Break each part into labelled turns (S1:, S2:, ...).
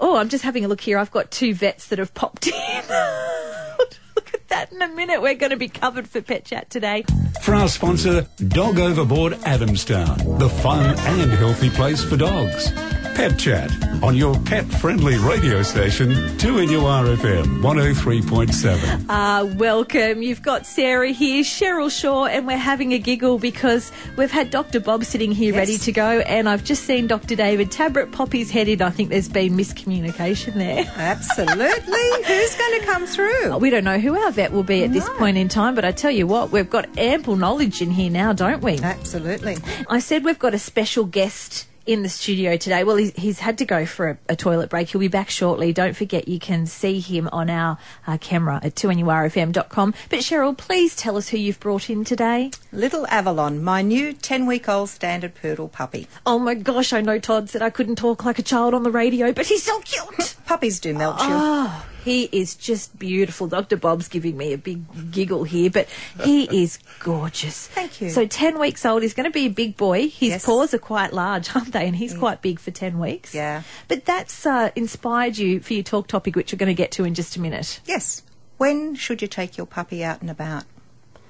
S1: Oh, I'm just having a look here. I've got two vets that have popped in. look at that in a minute. We're going to be covered for Pet Chat today.
S2: For our sponsor, Dog Overboard Adamstown, the fun and healthy place for dogs. Pet Chat on your pet friendly radio station, 2NURFM 103.7.
S1: Uh, welcome. You've got Sarah here, Cheryl Shaw, and we're having a giggle because we've had Dr. Bob sitting here
S3: Yes.
S1: ready to go, and I've just seen Dr. David Tabrett pop his head in. I think there's been miscommunication there.
S3: Absolutely. Who's going to come through?
S1: We don't know who our vet will be at this point in time, but I tell you what, we've got ample knowledge in here now, don't we?
S3: Absolutely.
S1: I said we've got a special guest in the studio today. Well, he's, he's had to go for a, a toilet break. He'll be back shortly. Don't forget you can see him on our uh, camera at 2NURFM.com. But Cheryl, please tell us who you've brought in today.
S3: Little Avalon, my new 10 week old standard poodle puppy.
S1: Oh my gosh, I know Todd said I couldn't talk like a child on the radio, but he's so cute.
S3: Puppies do melt you.
S1: Oh, he is just beautiful. Dr. Bob's giving me a big giggle here, but he is gorgeous.
S3: Thank you.
S1: So, 10 weeks old, he's going to be a big boy. His
S3: Yes.
S1: paws are quite large, aren't they? And he's quite big for 10 weeks.
S3: Yeah.
S1: But that's uh, inspired you for your talk topic, which we're going to get to in just a minute.
S3: Yes. When should you take your puppy out and about?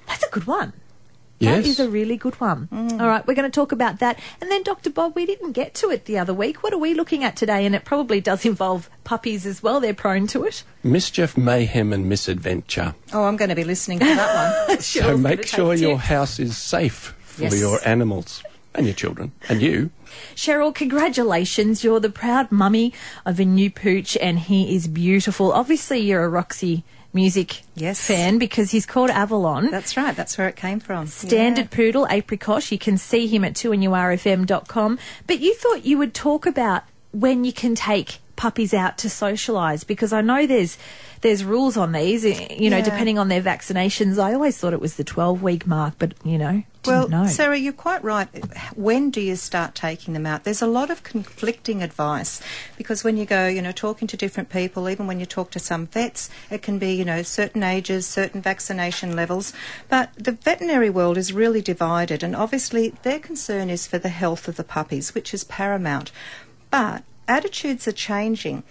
S1: That's a good one.
S4: Yes.
S1: That is a really good one.
S3: Mm.
S1: All right, we're going to talk about that. And then, Dr. Bob, we didn't get to it the other week. What are we looking at today? And it probably does involve puppies as well. They're prone to it.
S4: Mischief, mayhem, and misadventure.
S3: Oh, I'm going to be listening to that one.
S4: So
S1: Cheryl's
S4: make sure your
S1: tips.
S4: house is safe for
S3: Yes.
S4: your animals and your children and you.
S1: Cheryl, congratulations. You're the proud mummy of a new pooch, and he is beautiful. Obviously, you're a Roxy music
S3: Yes.
S1: fan because he's called Avalon.
S3: That's right. That's where it came from.
S1: Standard poodle, apricot. You can see him at 2nurfm.com. But you thought you would talk about when you can take puppies out to socialise because I know there's there's rules on these, you know,
S3: Yeah.
S1: depending on their vaccinations. I always thought it was the 12 week mark, but you know,
S3: Well,
S1: know.
S3: Sarah, you're quite right. When do you start taking them out? There's a lot of conflicting advice because when you go, you know, talking to different people, even when you talk to some vets, it can be, you know, certain ages, certain vaccination levels. But the veterinary world is really divided, and obviously their concern is for the health of the puppies, which is paramount. But attitudes are changing.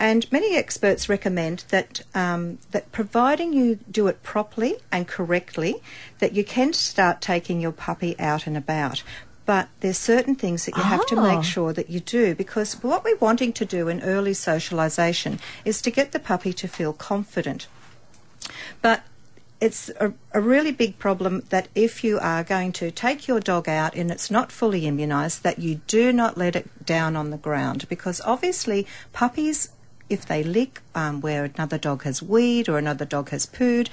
S3: And many experts recommend that um, that providing you do it properly and correctly, that you can start taking your puppy out and about. But there's certain things that you have to
S1: Oh.
S3: make sure that you do because what we're wanting to do in early socialisation is to get the puppy to feel confident. But it's a, a really big problem that if you are going to take your dog out and it's not fully immunised, that you do not let it down on the ground because obviously puppies, if they lick um, where another dog has weed or another dog has pooed,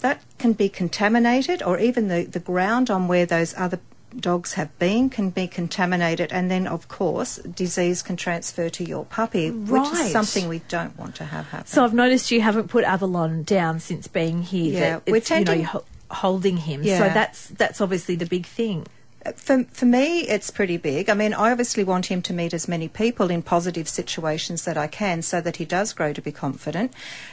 S3: that can be contaminated or even the, the ground on where those other dogs have been can be contaminated and then of course disease can transfer to your puppy which is something we don't want to have happen
S1: So I've noticed you haven't put Avalon down since being here.
S3: Yeah, we're
S1: it's, you know, holding him. So that's that's obviously the big thing.
S3: For, for me, it's pretty big. I mean, I obviously want him to meet as many people in positive situations that I can so that he does grow to be confident.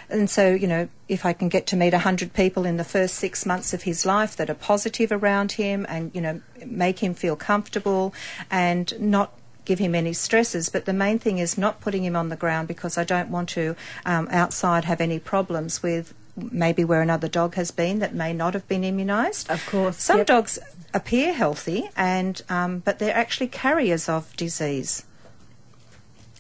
S3: And so, you know, if I can get to meet 100 people in the first six months of his life that are positive around him and, you know, make him feel comfortable and not give him any stresses. But the main thing is not putting him on the ground because I don't want to um, outside have any problems with maybe where another dog has been that may not have been immunised.
S1: Of course,
S3: Some
S1: yep.
S3: dogs appear healthy, and um, but they're actually carriers of disease.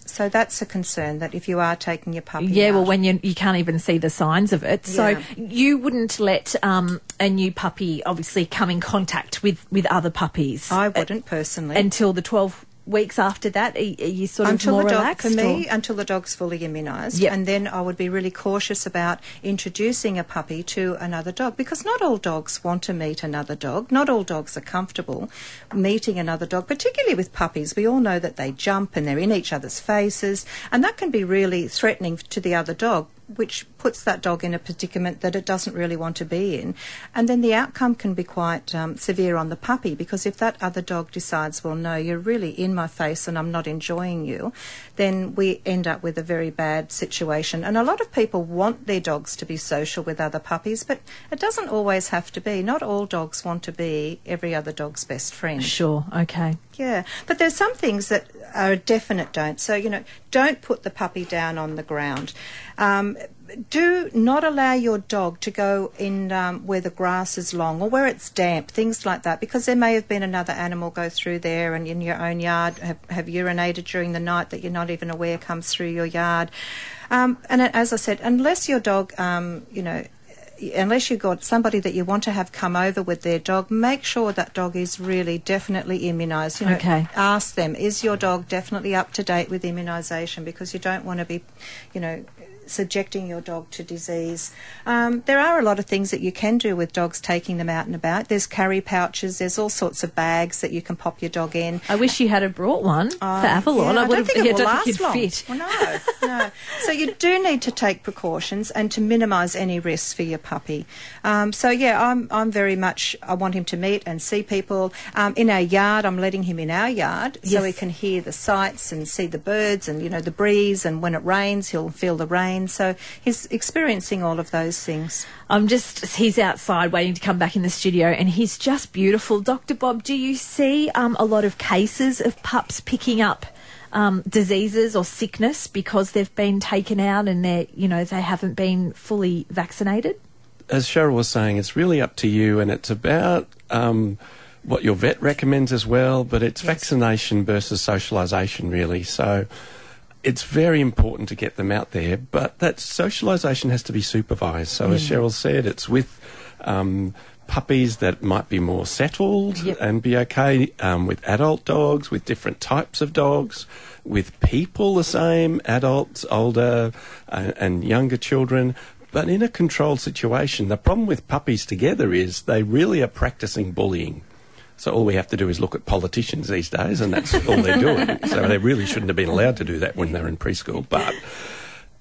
S3: So that's a concern that if you are taking your puppy,
S1: Yeah, well, when you you can't even see the signs of it, so
S3: Yeah.
S1: you wouldn't let um, a new puppy obviously come in contact with with other puppies.
S3: I wouldn't personally
S1: until the twelve weeks after that. Are, you sort
S3: until
S1: of more
S3: the dog
S1: relaxed?
S3: for me
S1: or-
S3: until the dog's fully immunised,
S1: Yep.
S3: and then I would be really cautious about introducing a puppy to another dog because not all dogs want to meet another dog. Not all dogs are comfortable meeting another dog, particularly with puppies. We all know that they jump and they're in each other's faces, and that can be really threatening to the other dog. Which puts that dog in a predicament that it doesn't really want to be in. And then the outcome can be quite um, severe on the puppy because if that other dog decides, well, no, you're really in my face and I'm not enjoying you, then we end up with a very bad situation. And a lot of people want their dogs to be social with other puppies, but it doesn't always have to be. Not all dogs want to be every other dog's best friend.
S1: Sure. Okay.
S3: Yeah, but there's some things that are a definite don't. So, you know, don't put the puppy down on the ground. Um, do not allow your dog to go in um, where the grass is long or where it's damp, things like that, because there may have been another animal go through there and in your own yard have, have urinated during the night that you're not even aware comes through your yard. Um, and as I said, unless your dog, um, you know, unless you've got somebody that you want to have come over with their dog, make sure that dog is really definitely immunised. You know,
S1: Okay.
S3: ask them, is your dog definitely up to date with immunisation? Because you don't want to be, you know, subjecting your dog to disease. Um, there are a lot of things that you can do with dogs taking them out and about. There's carry pouches, there's all sorts of bags that you can pop your dog in.
S1: I wish you had have brought one
S3: Um,
S1: for Avalon.
S3: yeah,
S1: I
S3: I
S1: would
S3: don't
S1: have.
S3: think
S1: yeah,
S3: it will last long.
S1: fit.
S3: Well, no, no. So you do need to take precautions and to minimise any risks for your puppy. Um, so yeah, I'm I'm very much. I want him to meet and see people um, in our yard. I'm letting him in our yard so he can hear the sights and see the birds and you know the breeze. And when it rains, he'll feel the rain. So he's experiencing all of those things.
S1: I'm just, he's outside waiting to come back in the studio and he's just beautiful. Dr. Bob, do you see um, a lot of cases of pups picking up um, diseases or sickness because they've been taken out and they're, you know, they haven't been fully vaccinated?
S4: as Cheryl was saying, it's really up to you, and it's about um, what your vet recommends as well. But it's vaccination versus socialisation, really. So it's very important to get them out there, but that socialisation has to be supervised. So as Cheryl said, it's with um, puppies that might be more settled
S1: Yep.
S4: and be okay um, with adult dogs, with different types of dogs, with people the same, adults, older, uh, and younger children. But in a controlled situation, the problem with puppies together is they really are practicing bullying. So all we have to do is look at politicians these days, and that's all they're doing. So they really shouldn't have been allowed to do that when they're in preschool. But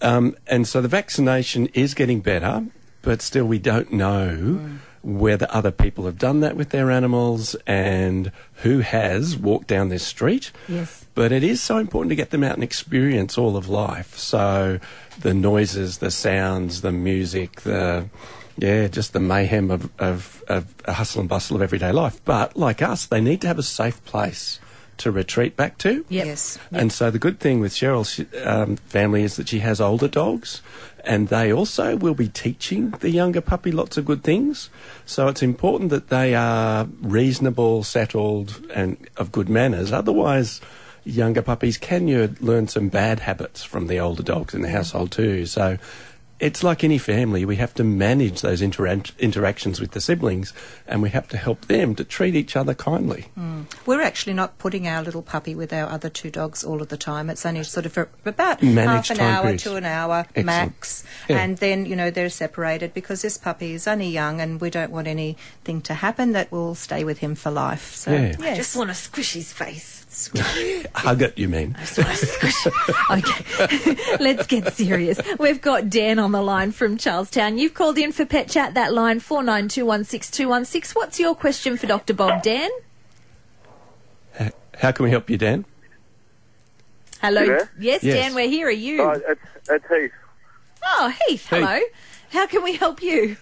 S4: um, and so the vaccination is getting better, but still we don't know whether other people have done that with their animals and who has walked down this street.
S1: Yes.
S4: But it is so important to get them out and experience all of life. So the noises, the sounds, the music, the yeah, just the mayhem of, of, of a hustle and bustle of everyday life. But like us, they need to have a safe place to retreat back to.
S1: Yep.
S3: Yes.
S4: And so the good thing with Cheryl's um, family is that she has older dogs, and they also will be teaching the younger puppy lots of good things. So it's important that they are reasonable, settled, and of good manners. Otherwise, younger puppies can you learn some bad habits from the older dogs in the household too. So. It's like any family. We have to manage those interac- interactions with the siblings, and we have to help them to treat each other kindly. Mm.
S3: We're actually not putting our little puppy with our other two dogs all of the time. It's only sort of for about
S4: Managed
S3: half an hour
S4: periods.
S3: to an hour
S4: Excellent.
S3: max.
S4: Yeah.
S3: And then, you know, they're separated because this puppy is only young and we don't want anything to happen that will stay with him for life. So,
S4: Yeah.
S1: I just want to squish his face.
S4: Hug it, you mean?
S1: I just want to squish. okay, let's get serious. We've got Dan on the line from Charlestown. You've called in for Pet Chat. That line four nine two one six two one six. What's your question for Dr. Bob? Dan.
S4: How can we help you, Dan?
S1: Hello.
S5: You?
S1: Yes,
S4: Yes.
S1: Dan. We're here. Are you?
S5: Oh, it's, it's Heath.
S1: oh, Heath. Hello. How can we help you?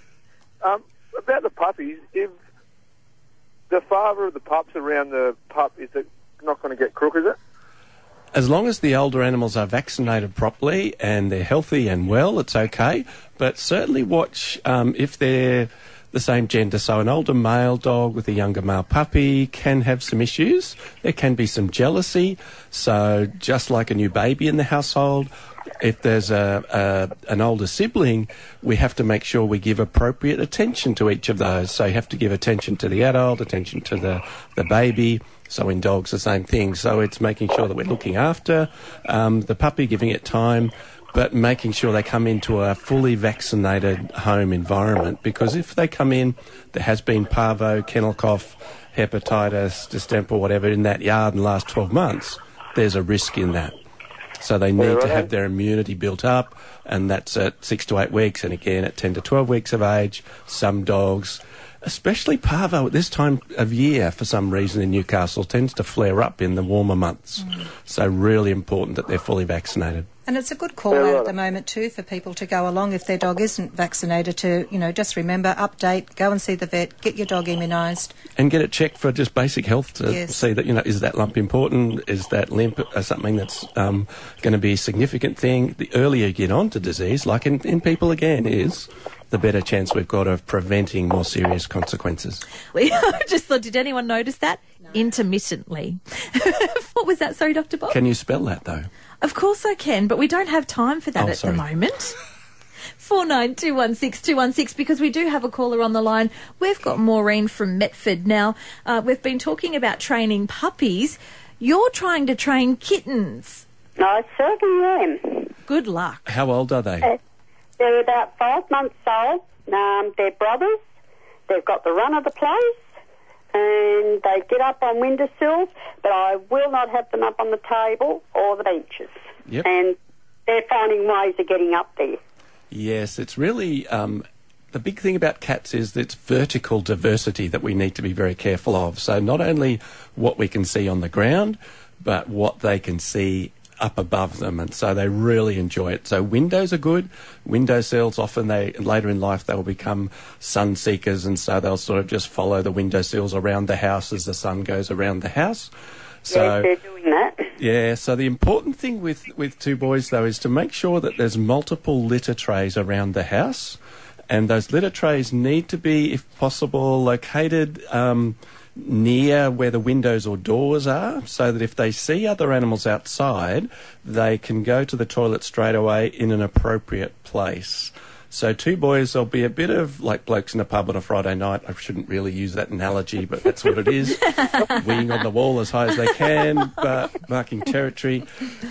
S5: Um, about the puppies, if the father of the pups around the pup, is it not going to get crook, is it?
S4: As long as the older animals are vaccinated properly and they're healthy and well, it's okay. But certainly watch um, if they're the same gender. So an older male dog with a younger male puppy can have some issues. There can be some jealousy. So just like a new baby in the household, if there's a, a an older sibling, we have to make sure we give appropriate attention to each of those. So you have to give attention to the adult, attention to the, the baby. So in dogs, the same thing. So it's making sure that we're looking after um, the puppy, giving it time, but making sure they come into a fully vaccinated home environment. Because if they come in, there has been parvo, kennel cough, hepatitis, distemper, whatever in that yard in the last 12 months, there's a risk in that. So they need to have their immunity built up, and that's at six to eight weeks, and again at 10 to 12 weeks of age. Some dogs, especially parvo at this time of year, for some reason in Newcastle, tends to flare up in the warmer months. Mm. So, really important that they're fully vaccinated.
S3: And it's a good call out at the moment too for people to go along if their dog isn't vaccinated to, you know, just remember, update, go and see the vet, get your dog immunised.
S4: and get it checked for just basic health to
S3: Yes.
S4: see that you know is that lump important is that limp uh, something that's um, going to be a significant thing the earlier you get on to disease like in, in people again is the better chance we've got of preventing more serious consequences
S1: I just thought, did anyone notice that? Intermittently. what was that? Sorry, Dr. Bob?
S4: can you spell that though
S1: Of course I can, but we don't have time for that
S4: Oh,
S1: at
S4: sorry.
S1: the moment. Four nine two one six two one six because we do have a caller on the line. We've got Maureen from Metford. Now, uh, we've been talking about training puppies. You're trying to train kittens.
S6: I certainly am.
S1: Good luck.
S4: how old are they
S6: Uh, They're about five months old. Um, they're brothers. They've got the run of the place, and they get up on windowsills. But I will not have them up on the table or the benches.
S4: Yep.
S6: And they're finding ways of getting up there.
S4: Yes, it's really um, the big thing about cats is it's vertical diversity that we need to be very careful of. So not only what we can see on the ground, but what they can see up above them, and so they really enjoy it. So windows are good. Window sills often they later in life they will become sun seekers, and so they'll sort of just follow the window sills around the house as the sun goes around the house. So
S6: yes, they're doing that.
S4: yeah, so the important thing with, with two boys, though, is to make sure that there's multiple litter trays around the house. And those litter trays need to be, if possible, located um, near where the windows or doors are, so that if they see other animals outside, they can go to the toilet straight away in an appropriate place. So two boys, there'll be a bit of like blokes in a pub on a Friday night. I shouldn't really use that analogy, but that's what it is. Weeing on the wall as high as they can, but marking territory.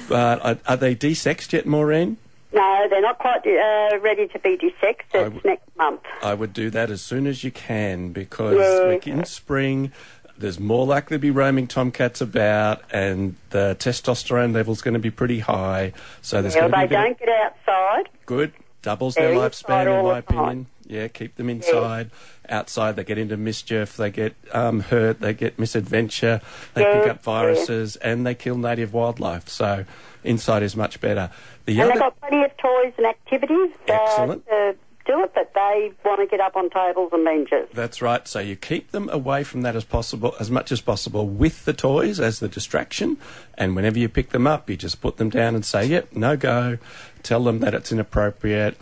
S4: But are, are they desexed yet, Maureen?
S6: No, they're not quite uh, ready to be desexed. It's
S4: w-
S6: next month.
S4: I would do that as soon as you can because
S6: Yeah.
S4: we're in spring. There's more likely to be roaming tomcats about, and the testosterone level's going to be pretty high. So there's
S6: Well,
S4: going to be
S6: they
S4: a bit of-
S6: don't get outside.
S4: Good. Doubles
S6: They're
S4: their lifespan, in my opinion. Yeah, keep them inside. Outside, they get into mischief, they get um, hurt, they get misadventure, they pick up viruses, and they kill native wildlife. So, inside is much better. The
S6: And
S4: other
S6: they've got plenty of toys and activities uh,
S4: Excellent.
S6: to do it, but they want to get up on tables and benches.
S4: That's right. So you keep them away from that as possible, as much as possible, with the toys as the distraction. And whenever you pick them up, you just put them down and say, "Yep, no go." Tell them that it's inappropriate.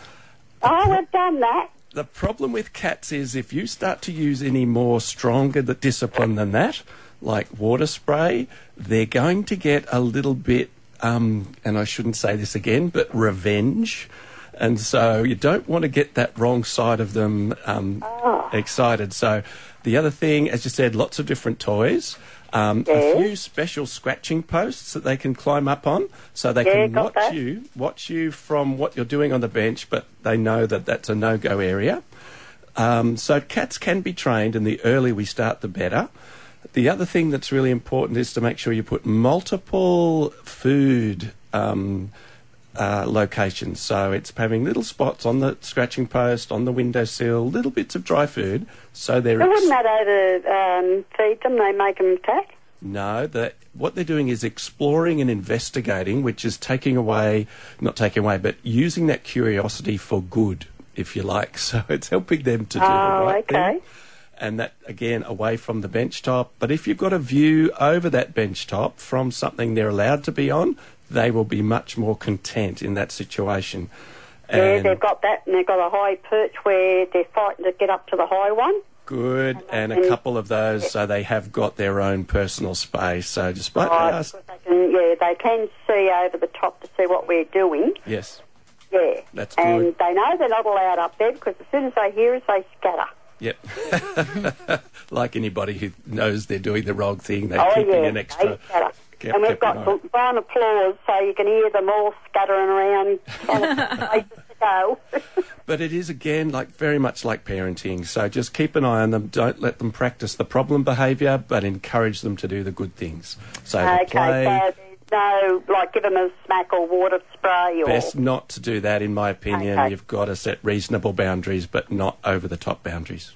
S6: Oh, we've done that.
S4: The problem with cats is if you start to use any more stronger discipline than that, like water spray, they're going to get a little bit, um, and I shouldn't say this again, but revenge. And so you don't want to get that wrong side of them um, excited. So the other thing, as you said, lots of different toys. Um, A few special scratching posts that they can climb up on, so they
S6: Yeah,
S4: can watch
S6: that.
S4: you watch you from what you're doing on the bench, but they know that that's a no-go area. Um, so cats can be trained, and the earlier we start, the better. The other thing that's really important is to make sure you put multiple food um, uh, locations. So it's having little spots on the scratching post, on the windowsill, little bits of dry food, so they're
S6: But
S4: ex-
S6: wouldn't that over um, feed them? They make them attack.
S4: no, the, what they're doing is exploring and investigating, which is taking away, not taking away, but using that curiosity for good, if you like. So it's helping them to do the
S6: Oh,
S4: right
S6: okay.
S4: thing. And that, again, away from the bench top. But if you've got a view over that bench top from something they're allowed to be on, they will be much more content in that situation.
S6: Yeah,
S4: And
S6: they've got that, and they've got a high perch where they're fighting to get up to the high one.
S4: good, and a
S6: and-
S4: couple of those, so they have got their own personal space. So despite oh,
S6: Right,
S4: us,
S6: they can, yeah, they can see over the top to see what we're doing.
S4: yes,
S6: Yeah,
S4: That's good.
S6: and they know they're not allowed up there because as soon as they hear us, they scatter.
S4: Yep. like anybody who knows they're doing the wrong thing, they're
S6: oh
S4: keeping
S6: yeah,
S4: an extra. kept-
S6: and we've got
S4: an eye.
S6: some fine applause, so you can hear them all scattering around, trying to find places to go.
S4: But it is again like very much like parenting. So just keep an eye on them. Don't let them practice the problem behaviour, but encourage them to do the good things. So
S6: okay,
S4: play.
S6: so no, like give them a smack or water spray or.
S4: Best not to do that, in my opinion.
S6: Okay.
S4: You've got to set reasonable boundaries, but not over the top boundaries.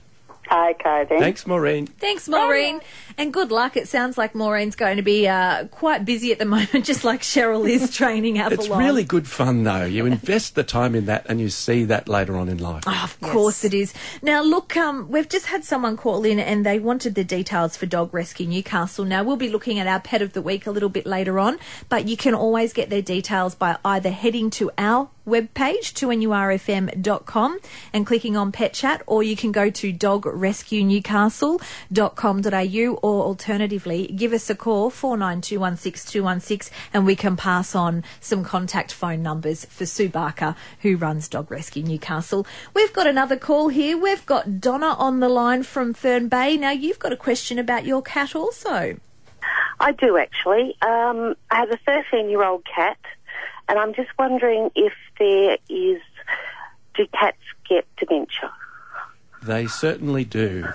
S6: Okay then.
S4: Thanks, Maureen.
S1: Thanks, Maureen. And good luck. It sounds like Maureen's going to be uh, quite busy at the moment, just like Cheryl is training Avalon.
S4: It's really good fun, though. You invest the time in that, and you see that later on in life.
S1: Oh, of course it is. Now, look, um, we've just had someone call in and they wanted the details for Dog Rescue Newcastle. Now, we'll be looking at our pet of the week a little bit later on, but you can always get their details by either heading to our webpage, 2nurfm.com, and clicking on Pet Chat, or you can go to dogrescuenewcastle.com.au, or alternatively, give us a call, 49216216, and we can pass on some contact phone numbers for Sue Barker, who runs Dog Rescue Newcastle. We've got another call here. We've got Donna on the line from Fern Bay. Now, you've got a question about your cat also.
S7: I do actually. Um, I have a 13 year old cat, and I'm just wondering if there is. Do cats get dementia?
S4: They certainly do.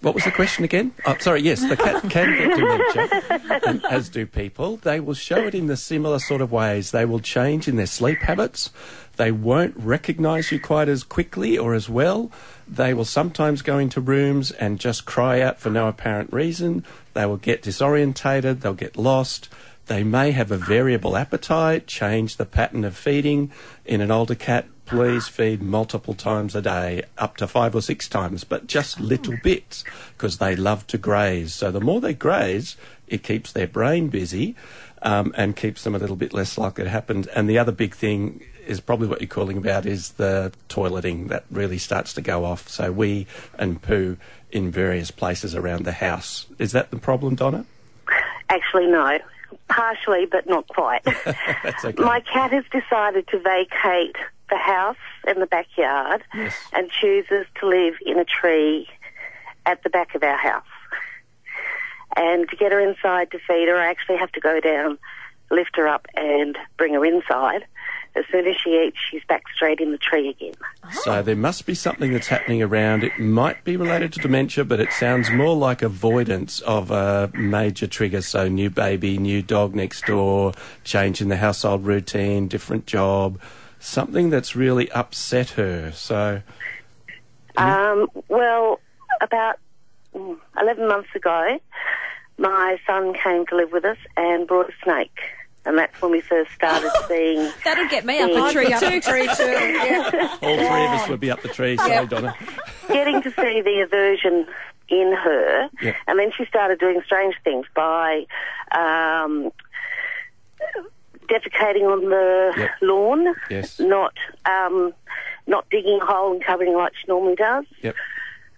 S4: What was the question again? Oh, sorry, yes, the cat can get dementia, and as do people. They will show it in the similar sort of ways. They will change in their sleep habits. They won't recognise you quite as quickly or as well. They will sometimes go into rooms and just cry out for no apparent reason. They will get disorientated. They'll get lost. They may have a variable appetite, change the pattern of feeding. In an older cat, please feed multiple times a day, up to five or six times, but just little bits, because they love to graze. So the more they graze, it keeps their brain busy um, and keeps them a little bit less likely to happen. And the other big thing is probably what you're calling about is the toileting that really starts to go off. So we and poo in various places around the house. Is that the problem, Donna?
S7: Actually, no. Partially, but not quite.
S4: That's okay.
S7: My cat has decided to vacate the house and the backyard
S4: Yes.
S7: and chooses to live in a tree at the back of our house. And to get her inside to feed her, I actually have to go down, lift her up, and bring her inside. As soon as she eats, she's back straight in the tree again.
S4: So there must be something that's happening around. It might be related to dementia, but it sounds more like avoidance of a major trigger. So new baby, new dog next door, change in the household routine, different job, something that's really upset her. So
S7: Um, well, about mm, 11 months ago, my son came to live with us and brought a snake. And that's when we first started seeing.
S1: That'll get me up a
S7: I'd
S1: tree.
S3: be
S1: Up
S3: too
S1: a
S3: tree too. Yeah.
S4: all three of us would be up the tree. Sorry, Donna.
S7: getting to see the aversion in her,
S4: Yep.
S7: and then she started doing strange things by um, defecating on the
S4: Yep.
S7: lawn,
S4: Yes.
S7: not um, not digging a hole and covering like she normally does.
S4: Yep.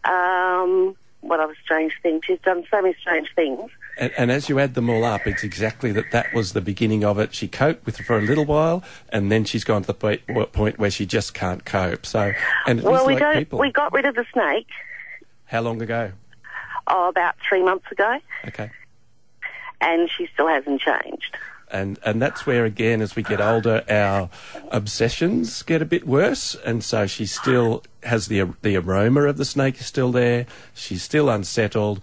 S7: Um, what other strange things? She's done so many strange things.
S4: And, and as you add them all up, it's exactly that that was the beginning of it. She coped with it for a little while, and then she's gone to the point, where she just can't cope. So, and
S7: well, we
S4: like
S7: don't.
S4: people.
S7: We got rid of the snake
S4: How long ago?
S7: oh, about three months ago,
S4: Okay.
S7: and she still hasn't changed.
S4: and and that's where again as we get older our obsessions get a bit worse and so she still has the the aroma of the snake is still there she's still unsettled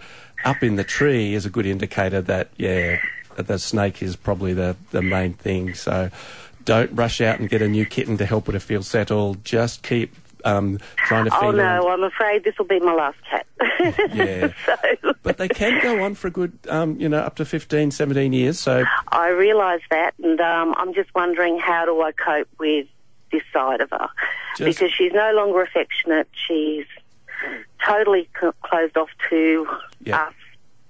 S4: up in the tree is a good indicator that yeah the snake is probably the the main thing so don't rush out and get a new kitten to help her to feel settled just keep um, trying to
S7: Oh
S4: feel her
S7: no, I'm afraid this will be my last cat.
S4: Yeah.
S7: so
S4: but they can go on for a good um, you know up to 15 17 years so
S7: I realise that, and um, I'm just wondering how do I cope with this side of her
S4: Just-
S7: because she's no longer affectionate. She's totally c- closed off to
S4: Yeah.
S7: us.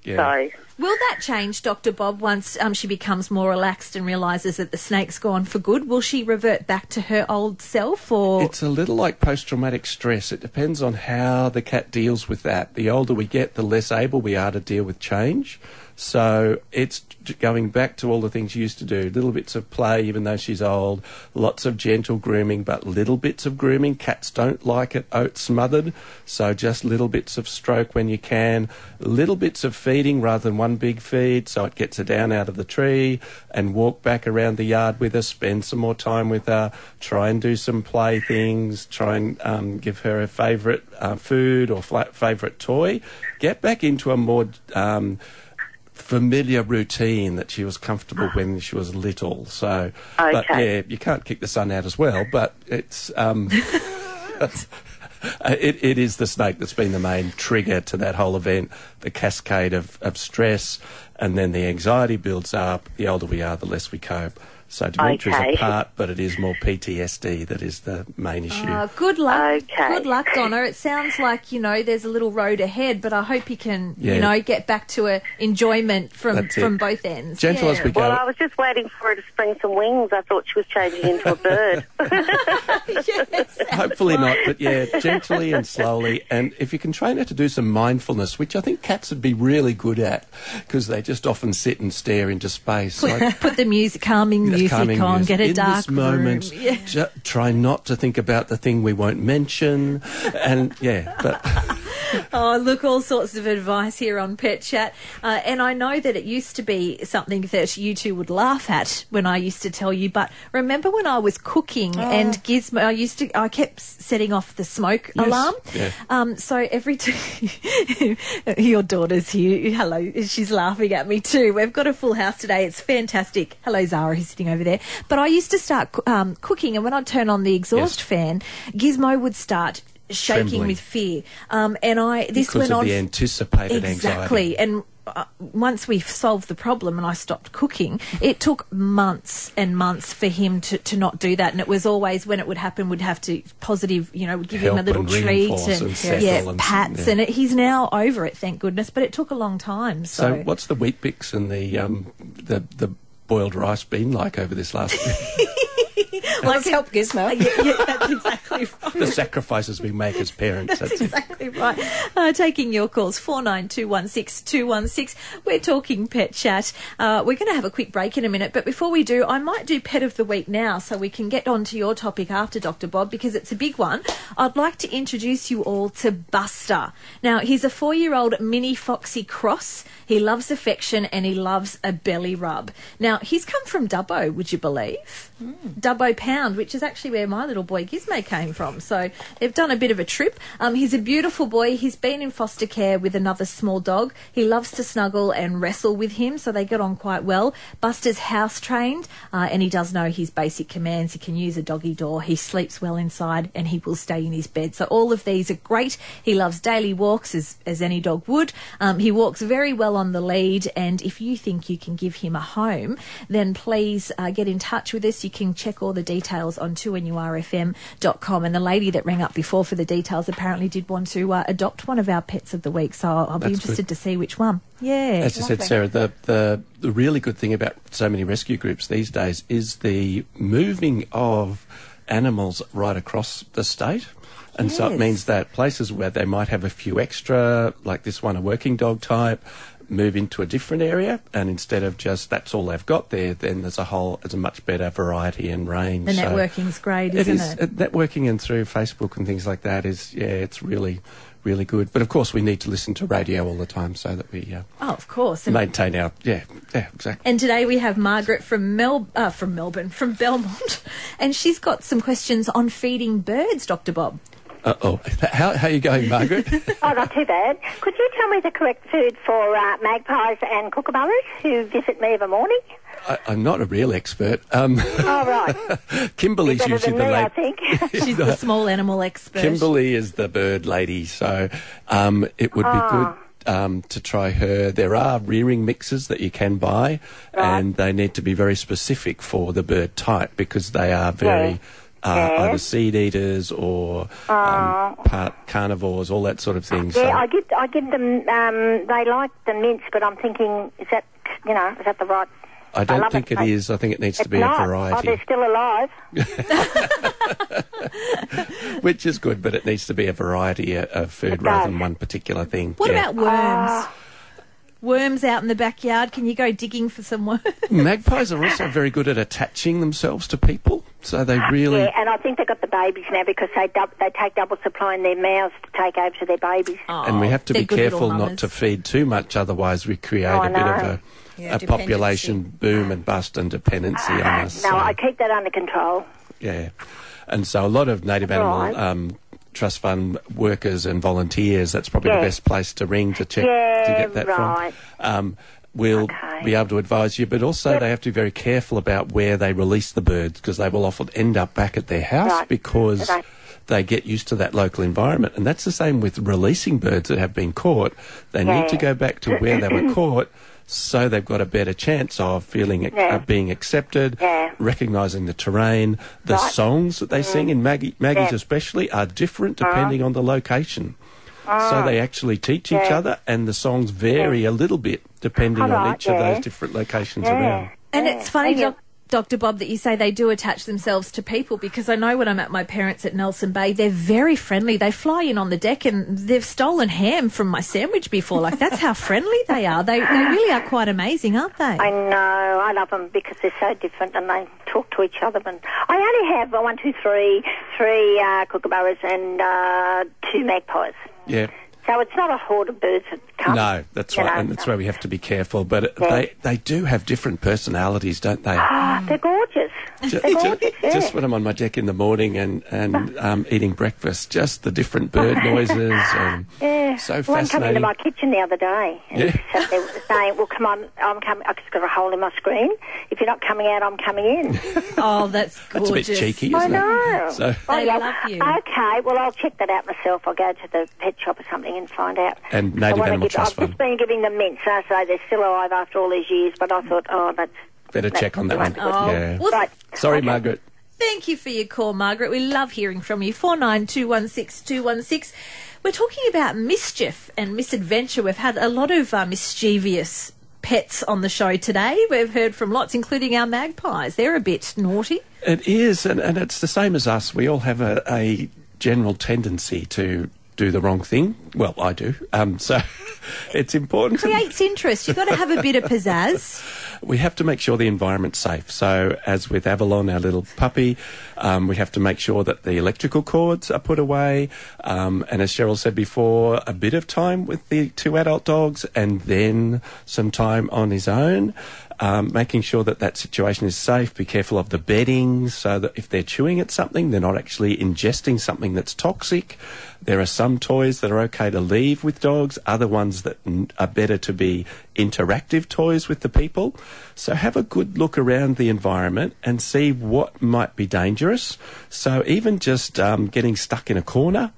S4: yeah
S7: So
S1: Will that change, Dr. Bob, once um, she becomes more relaxed and realises that the snake's gone for good? Will she revert back to her old self, or
S4: It's a little like post traumatic stress. It depends on how the cat deals with that. The older we get, the less able we are to deal with change. So it's going back to all the things you used to do. Little bits of play, even though she's old, lots of gentle grooming, but little bits of grooming. Cats don't like it. Oat smothered, so just little bits of stroke when you can, little bits of feeding rather than one big feed, so it gets her down out of the tree and walk back around the yard with her, spend some more time with her, try and do some play things, try and um, give her a favourite uh, food or favourite toy. Get back into a more um, familiar routine that she was comfortable when she was little. So, but yeah, you can't kick the sun out as well. But it's um, it, it is the snake that's been the main trigger to that whole event. The cascade of, of stress, and then the anxiety builds up. The older we are, the less we cope. So dementia
S7: Okay.
S4: is a part, but it is more PTSD that is the main issue.
S1: Uh, good luck.
S7: Okay.
S1: Good luck, Donna. It sounds like, you know, there's a little road ahead, but I hope you can,
S4: Yeah.
S1: you know, get back to a enjoyment from from both ends.
S4: Gentle
S1: yeah.
S4: as we go.
S7: Well, I was just waiting for her to spring some wings. I thought she was changing into a bird.
S1: yes.
S4: Hopefully not, but yeah, gently and slowly. And if you can train her to do some mindfulness, which I think cats would be really good at, because they just often sit and stare into space. Like,
S1: Put the music, calming
S4: Just
S1: music on,
S4: music.
S1: get a
S4: In
S1: dark
S4: this moment,
S1: room. Yeah.
S4: ju- try not to think about the thing we won't mention, and yeah, but
S1: Oh, look, all sorts of advice here on Pet Chat. Uh, and I know that it used to be something that you two would laugh at when I used to tell you, but remember when I was cooking and Gizmo, I used to, I kept setting off the smoke
S4: Yes,
S1: alarm.
S4: yeah.
S1: Um, so every time your daughter's here, hello, she's laughing at me too. We've got a full house today. It's fantastic. Hello, Zara, who's sitting over there. But I used to start um, cooking, and when I'd turn on the exhaust
S4: Yes.
S1: fan, Gizmo would start shaking
S4: Trembling.
S1: with fear. Um, and I this
S4: because
S1: went
S4: of
S1: on
S4: the anticipated
S1: exactly.
S4: anxiety.
S1: And uh, once we solved the problem and I stopped cooking, it took months and months for him to, to not do that. And it was always when it would happen, we'd have to positive, you know, give him a little treat and,
S4: and settle
S1: yeah,
S4: and-
S1: pats.
S4: yeah.
S1: And it, he's now over it, thank goodness. But it took a long time. So,
S4: So, what's the Weet-Bix and the um, the the boiled rice been like over this last year?
S3: Let's help Gizmo.
S1: yeah, yeah, that's exactly right.
S4: the sacrifices we make as parents.
S1: That's
S4: That's
S1: exactly right. Uh, taking your calls, 49216216. We're talking pet chat. Uh, we're going to have a quick break in a minute, but before we do, I might do pet of the week now so we can get on to your topic after Dr. Bob because it's a big one. I'd like to introduce you all to Buster. Now, he's a four year old mini foxy cross. He loves affection and he loves a belly rub. Now, he's come from Dubbo, would you believe? Dubbo Pound, which is actually where my little boy Gizmo came from. So they've done a bit of a trip. Um, he's a beautiful boy. He's been in foster care with another small dog. He loves to snuggle and wrestle with him, so they get on quite well. Buster's house trained, uh, and he does know his basic commands. He can use a doggy door. He sleeps well inside, and he will stay in his bed. So all of these are great. He loves daily walks as as any dog would. Um, he walks very well on the lead, and if you think you can give him a home, then please uh, get in touch with us. You can check all the details on 2nurfm.com. And the lady that rang up before for the details apparently did want to uh, adopt one of our pets of the week, so I'll, I'll be interested
S4: good.
S1: to see which one. Yeah.
S4: As I said, Sarah, the, the, the really good thing about so many rescue groups these days is the moving of animals right across the state. And so it means that places where they might have a few extra, like this one, a working dog type, move into a different area. And instead of just that's all they've got there, then there's a whole, there's a much better variety and range.
S1: the
S4: So
S1: networking's great,
S4: it
S1: isn't
S4: is,
S1: it?
S4: uh, networking and through Facebook and things like that is, yeah, it's really, really good. But of course, we need to listen to radio all the time so that we uh,
S1: Oh, of course. And,
S4: maintain our, yeah, yeah, exactly.
S1: and today we have Margaret from Mel uh, from Melbourne, from Belmont, and she's got some questions on feeding birds, Dr. Bob.
S4: Uh oh, how how are you going, Margaret?
S8: Oh, not too bad. Could you tell me the correct food for uh, magpies and kookaburras who visit me of a morning?
S4: I, I'm not a real expert. Um,
S8: Oh, right.
S4: Kimberly's
S8: Better
S4: usually
S8: than
S4: the
S8: me, I think.
S1: She's the small animal expert.
S4: Kimberly is the bird lady, so um, it would be good. Um, to try her, there are rearing mixes that you can buy, and they need to be very specific for the bird type because they are very uh,
S8: Yes.
S4: either seed eaters or um, part carnivores, all that sort of thing. so
S8: yeah, I give I give them. Um, they like the mince, but I'm thinking, is that you know, is that the right?
S4: I don't
S8: love
S4: think
S8: it.
S4: it is. I think it needs to be
S8: not.
S4: a
S8: Oh, they're still alive.
S4: which is good, but it needs to be a variety of, of food rather than one particular thing.
S1: What
S4: Yeah.
S1: about worms? Worms out in the backyard. Can you go digging for some worms?
S4: magpies are also very good at attaching themselves to people, so they really.
S8: Yeah, and I think they've got the babies now because they dub- they take double supply in their mouths to take over to their babies.
S4: and we have to
S1: they're
S4: be
S1: good little
S4: careful not
S1: mamas.
S4: to feed too much, otherwise we create
S8: Oh, I
S4: a bit of
S8: know.
S4: a,
S3: Yeah,
S4: a population boom and bust and dependency on us.
S8: no,
S4: so,
S8: I keep that under control.
S4: yeah, and so a lot of native animal
S8: Right.
S4: um, trust fund workers and volunteers. That's probably
S8: Yeah.
S4: the best place to ring to check
S8: Yeah,
S4: to get that
S8: right.
S4: from. Um, will
S8: Okay.
S4: be able to advise you, but also
S8: Yep.
S4: they have to be very careful about where they release the birds because they will often end up back at their house
S8: Right.
S4: because
S8: Right.
S4: they get used to that local environment. And that's the same with releasing birds that have been caught. They
S8: Yeah.
S4: need to go back to where they were caught so they've got a better chance of feeling
S8: Yeah.
S4: uh, being accepted,
S8: Yeah.
S4: recognizing the terrain. The
S8: Right.
S4: Songs that they sing in Maggie, Maggie's
S8: Yeah.
S4: especially are different depending on the location. So they actually teach each
S8: Ah. Yeah.
S4: other, and the songs vary a little bit depending on
S8: Alright,
S4: each of those different locations
S8: Yeah.
S4: around.
S1: And
S8: Yeah.
S1: it's funny,
S8: And
S1: doc- Dr. Bob, that you say they do attach themselves to people because I know when I'm at my parents at Nelson Bay, they're very friendly. They fly in on the deck and they've stolen ham from my sandwich before. Like, that's how friendly they are. They, they really are quite amazing, aren't they?
S8: I know. I love them because they're so different and they talk to each other. And I only have one, two, three, three uh, kookaburras and uh, two magpies.
S4: Yeah.
S8: So it's not a horde of birds that come.
S4: No, that's right,
S8: know,
S4: and that's
S8: so-
S4: why we have to be careful. But
S8: Yeah.
S4: they they do have different personalities, don't they?
S8: Ah, they're gorgeous.
S4: Ju-
S8: they're
S4: ju-
S8: gorgeous. yeah.
S4: Just when I'm on my deck in the morning and and um, eating breakfast, just the different bird noises and
S8: Yeah.
S4: so fascinating.
S8: One came into my kitchen the other day and
S4: Yeah.
S8: he sat there saying, "Well, come on, I'm coming. I've just got a hole in my screen. If you're not coming out, I'm coming in."
S1: oh, that's
S4: That's a bit cheeky,
S8: I
S4: isn't
S8: know.
S4: it? So
S8: Oh,
S1: They
S8: yeah.
S1: love you.
S8: Okay, well, I'll check that out myself. I'll go to the pet shop or something and find out.
S4: And Native Animal
S8: give,
S4: Trust
S8: I've
S4: Fund.
S8: just been giving them mints, uh, so they're still alive after all these years. But I thought, oh, that's
S4: better
S8: that's
S4: check on that one.
S1: Oh,
S4: Yeah.
S1: well,
S8: Right.
S4: Sorry,
S8: Okay.
S4: Margaret.
S1: Thank you for your call, Margaret. We love hearing from you. 49216216. We're talking about mischief and misadventure. We've had a lot of uh, mischievous pets on the show today. We've heard from lots, including our magpies. They're a bit naughty.
S4: It is, and, and it's the same as us. We all have a, a general tendency to do the wrong thing. Well, I do. Um, so it's important. to-
S1: Creates interest. You've got to have a bit of pizzazz.
S4: we have to make sure the environment's safe. So, as with Avalon, our little puppy, um, we have to make sure that the electrical cords are put away. Um, and as Cheryl said before, a bit of time with the two adult dogs and then some time on his own. Um, making sure that that situation is safe. Be careful of the bedding so that if they're chewing at something, they're not actually ingesting something that's toxic. There are some toys that are okay to leave with dogs, other ones that are better to be interactive toys with the people. So have a good look around the environment and see what might be dangerous. So even just um, getting stuck in a corner.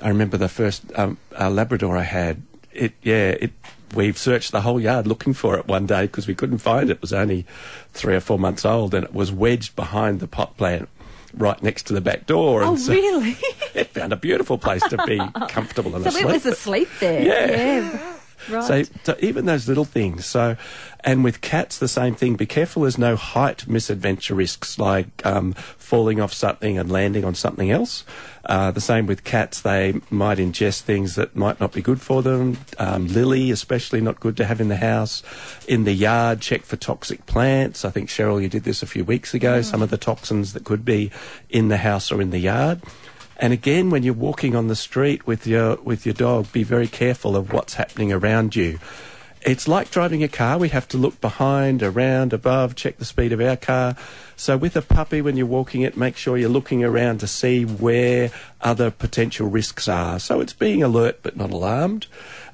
S4: I remember the first um, uh, Labrador I had. It yeah it. We've searched the whole yard looking for it one day because we couldn't find it. It was only three or four months old and it was wedged behind the pot plant right next to the back door.
S1: Oh,
S4: so
S1: really?
S4: It found a beautiful place to be comfortable and
S1: so
S4: asleep.
S1: it was asleep there.
S4: Yeah.
S1: Right.
S4: So, so even those little things. So, and with cats, the same thing. Be careful. There's no height misadventure risks like um, falling off something and landing on something else. Uh, the same with cats. They might ingest things that might not be good for them. Um, lily, especially, not good to have in the house. In the yard, check for toxic plants. I think Cheryl, you did this a few weeks ago. Some of the toxins that could be in the house or in the yard. And again, when you're walking on the street with your with your dog, be very careful of what's happening around you. It's like driving a car. We have to look behind, around, above, check the speed of our car. So with a puppy, when you're walking it, make sure you're looking around to see where other potential risks are. So it's being alert but not alarmed.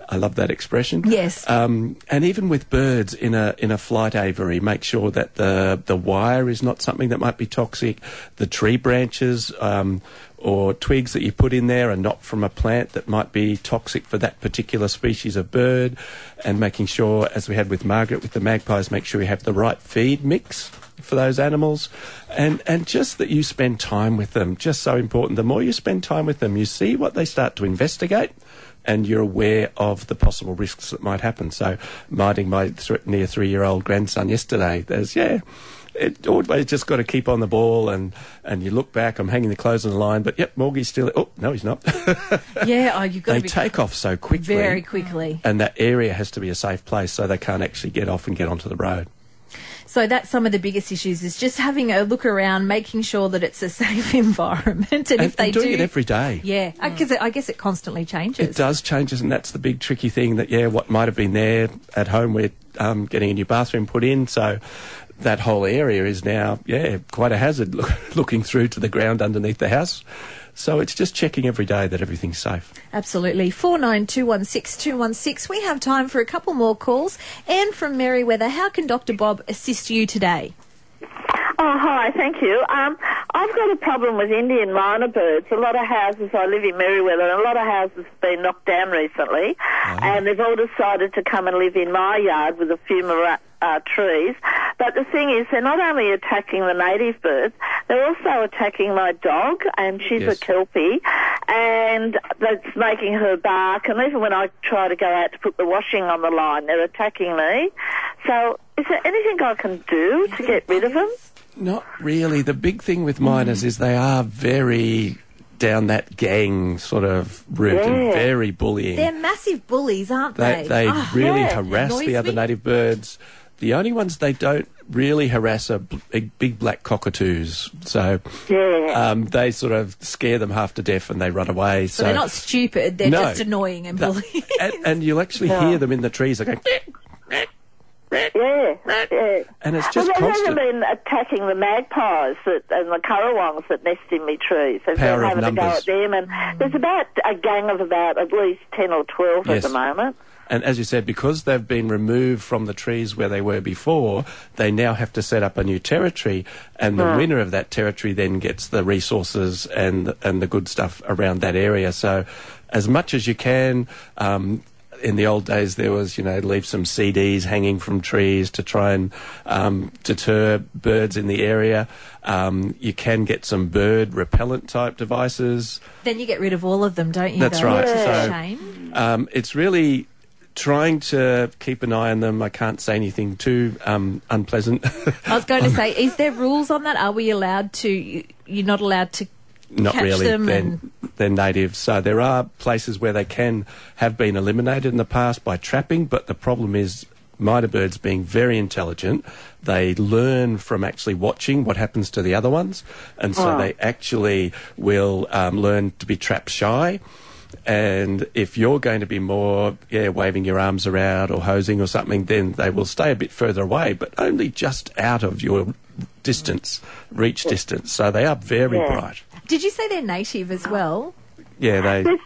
S4: I love that expression.
S1: Yes.
S4: Um, and even with birds in a in a flight aviary, make sure that the the wire is not something that might be toxic. The tree branches um, or twigs that you put in there are not from a plant that might be toxic for that particular species of bird. And making sure, as we had with Margaret with the magpies, make sure you have the right feed mix for those animals and and just that you spend time with them just so important the more you spend time with them you see what they start to investigate and you're aware of the possible risks that might happen. So minding my th- near three year old grandson yesterday there's yeah it always just got to keep on the ball and and you look back i'm hanging the clothes on the line but yep morgie's still oh no he's not.
S1: Yeah, oh, you've got
S4: they
S1: to
S4: take off so quickly.
S1: very quickly.
S4: and that area has to be a safe place so they can't actually get off and get onto the road
S1: So that's some of the biggest issues is just having a look around, making sure that it's a safe environment. And,
S4: and,
S1: if they
S4: and doing
S1: do,
S4: it every day
S1: yeah, because guess it, I guess it constantly changes.
S4: It does changes, and that's the big tricky thing. That yeah, what might have been there at home, we're um, getting a new bathroom put in, so that whole area is now yeah quite a hazard. Look, looking through to the ground underneath the house, So it's just checking every day that everything's safe.
S1: Absolutely. 49216216. We have time for a couple more calls. Anne from Merewether, how can Dr. Bob assist you today?
S9: Oh, hi, thank you. Um, I've got a problem with Indian myna birds. A lot of houses, I live in Merewether, and a lot of houses have been knocked down recently, and they've all decided to come and live in my yard with a few mara- uh, trees. But the thing is, they're not only attacking the native birds, they're also attacking my dog, and she's
S4: Yes.
S9: a kelpie, and that's making her bark. And even when I try to go out to put the washing on the line, they're attacking me. So, is there anything I can do to get rid of them?
S4: Not really. The big thing with mynas is they are very down that gang sort of route and very bullying.
S1: They're massive bullies, aren't
S4: They,
S1: they?
S4: they
S1: Ah,
S4: really
S9: yeah,
S4: harass the other
S1: me.
S4: native birds. The only ones they don't really harass are bl- big, big black cockatoos. So
S9: Yeah.
S4: um, they sort of scare them half to death and they run away. So,
S1: So they're not stupid, they're
S4: No.
S1: just annoying and
S4: That-
S1: bullying.
S4: and, and you'll actually
S9: No.
S4: hear them in the trees. They go,
S9: Yeah, yeah.
S4: and it's just
S9: well, they've
S4: constant.
S9: been attacking the magpies that, and the currawongs that nest in me trees. They've
S4: Power
S9: been
S4: of
S9: having to go
S4: numbers.
S9: at them, and there's about a gang of about at least 10 or 12
S4: Yes.
S9: at the moment.
S4: And as you said, because they've been removed from the trees where they were before, they now have to set up a new territory, and the winner of that territory then gets the resources and and the good stuff around that area. So, as much as you can. Um, in the old days, there was, you know, leave some CDs hanging from trees to try and um, deter birds in the area. Um, you can get some bird repellent type devices.
S1: then you get rid of all of them, don't you?
S4: That's
S1: though,
S4: right.
S1: Which is a
S4: So-
S1: shame.
S4: Um, it's really trying to keep an eye on them. I can't say anything too um, unpleasant.
S1: I was going to say, is there rules on that? Are we allowed to? you- You're not allowed to
S4: Not
S1: catch
S4: really.
S1: them
S4: They're,
S1: and
S4: they're native. So there are places where they can have been eliminated in the past by trapping, but the problem is myna birds being very intelligent. They learn from actually watching what happens to the other ones, and so
S9: Oh.
S4: they actually will um, learn to be trap shy. And if you're going to be more, yeah, waving your arms around or hosing or something, then they will stay a bit further away, but only just out of your distance, reach distance. So they are very
S9: Yeah.
S4: bright.
S1: Did you say they're native as well?
S4: Yeah, they.
S9: This,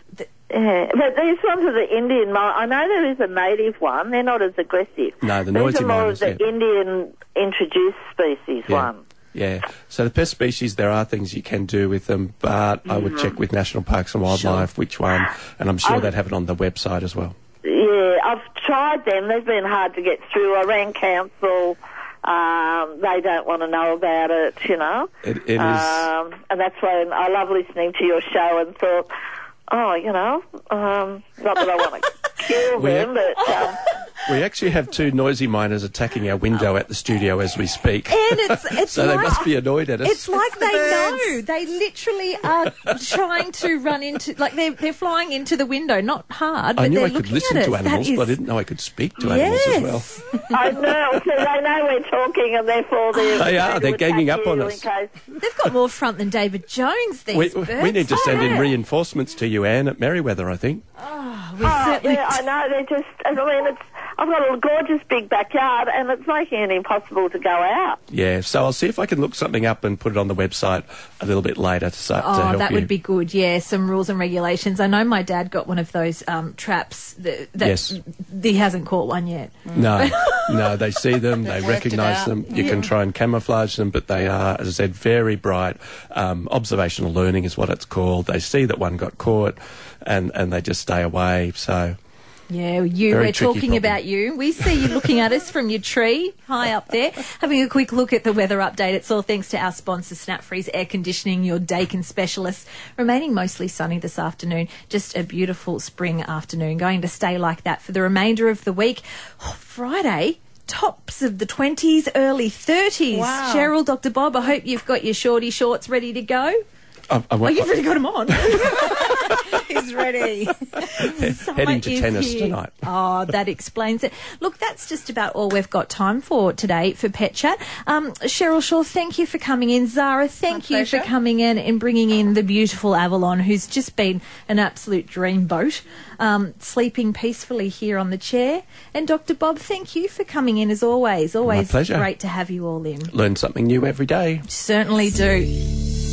S9: yeah, but these ones are the Indian. mi- I know there is a native one. They're not as aggressive.
S4: No, the
S9: These
S4: noisy
S9: are more
S4: miners,
S9: of the
S4: yeah.
S9: Indian introduced species
S4: Yeah.
S9: one.
S4: Yeah. So the pest species, there are things you can do with them, but I would check with National Parks and Wildlife which one, and I'm sure
S9: I-
S4: they'd have it on the website as well.
S9: Yeah, I've tried them. They've been hard to get through. I rang council. Um, they don't want to know about it, you know.
S4: It, it is.
S9: Um, and that's when I love listening to your show and thought, oh, you know, um, not that I want to kill them, but um,
S4: we actually have two noisy miners attacking our window at the studio as we speak.
S1: And it's it's
S4: so
S1: like,
S4: they must be annoyed at us.
S1: It's like
S3: the
S1: they
S3: birds.
S1: know. They literally are trying to run into, like they're they're flying into the window, not hard, but
S4: I knew I could listen to animals,
S1: that
S4: but I didn't know I could speak to animals as well.
S9: I know. So they know we're talking, and therefore they're
S4: They are, they're ganging up on us.
S9: Case,
S1: They've got more front than David Jones. These
S4: We,
S1: birds.
S4: we need to send in oh,
S1: Yeah.
S4: reinforcements to you, Anne, at Merewether, I think.
S1: Oh, we
S9: Oh,
S1: certainly
S9: yeah, I know. They're just. I mean, it's. I've got a gorgeous big backyard, and it's making it impossible to go out.
S4: Yeah, so I'll see if I can look something up and put it on the website a little bit later to, so, to
S1: Oh,
S4: help
S1: that
S4: you.
S1: would be good. Yeah, some rules and regulations. I know my dad got one of those um, traps. That, that
S4: Yes.
S1: he hasn't caught one yet.
S4: No, no, they see them, they recognise them. You can try and camouflage them, but they are, as I said, very bright. Um, observational learning is what it's called. They see that one got caught, and and they just stay away. So
S1: Yeah, you.
S4: Very
S1: we're talking
S4: problem.
S1: about you. We see you looking at us from your tree high up there, having a quick look at the weather update. It's all thanks to our sponsor, Snapfreeze Air Conditioning, your Daikin specialist. Remaining mostly sunny this afternoon. Just a beautiful spring afternoon. Going to stay like that for the remainder of the week. Oh, Friday. Tops of the 20s, early 30s.
S3: Wow.
S1: Cheryl, Dr. Bob, I hope you've got your shorty shorts ready to go.
S4: Um, I, I
S1: Oh, you've already got them on.
S3: He's ready.
S4: heading to tennis
S1: here.
S4: tonight.
S1: Oh, that explains it. Look, that's just about all we've got time for today for Pet Chat. Um, Cheryl Shaw, thank you for coming in. Zara, thank
S3: My
S1: you for coming in and bringing in the beautiful Avalon, who's just been an absolute dreamboat, um, sleeping peacefully here on the chair. And Dr. Bob, thank you for coming in as always. Always
S4: pleasure.
S1: great to have you all in.
S4: learn something new every day.
S1: Certainly do.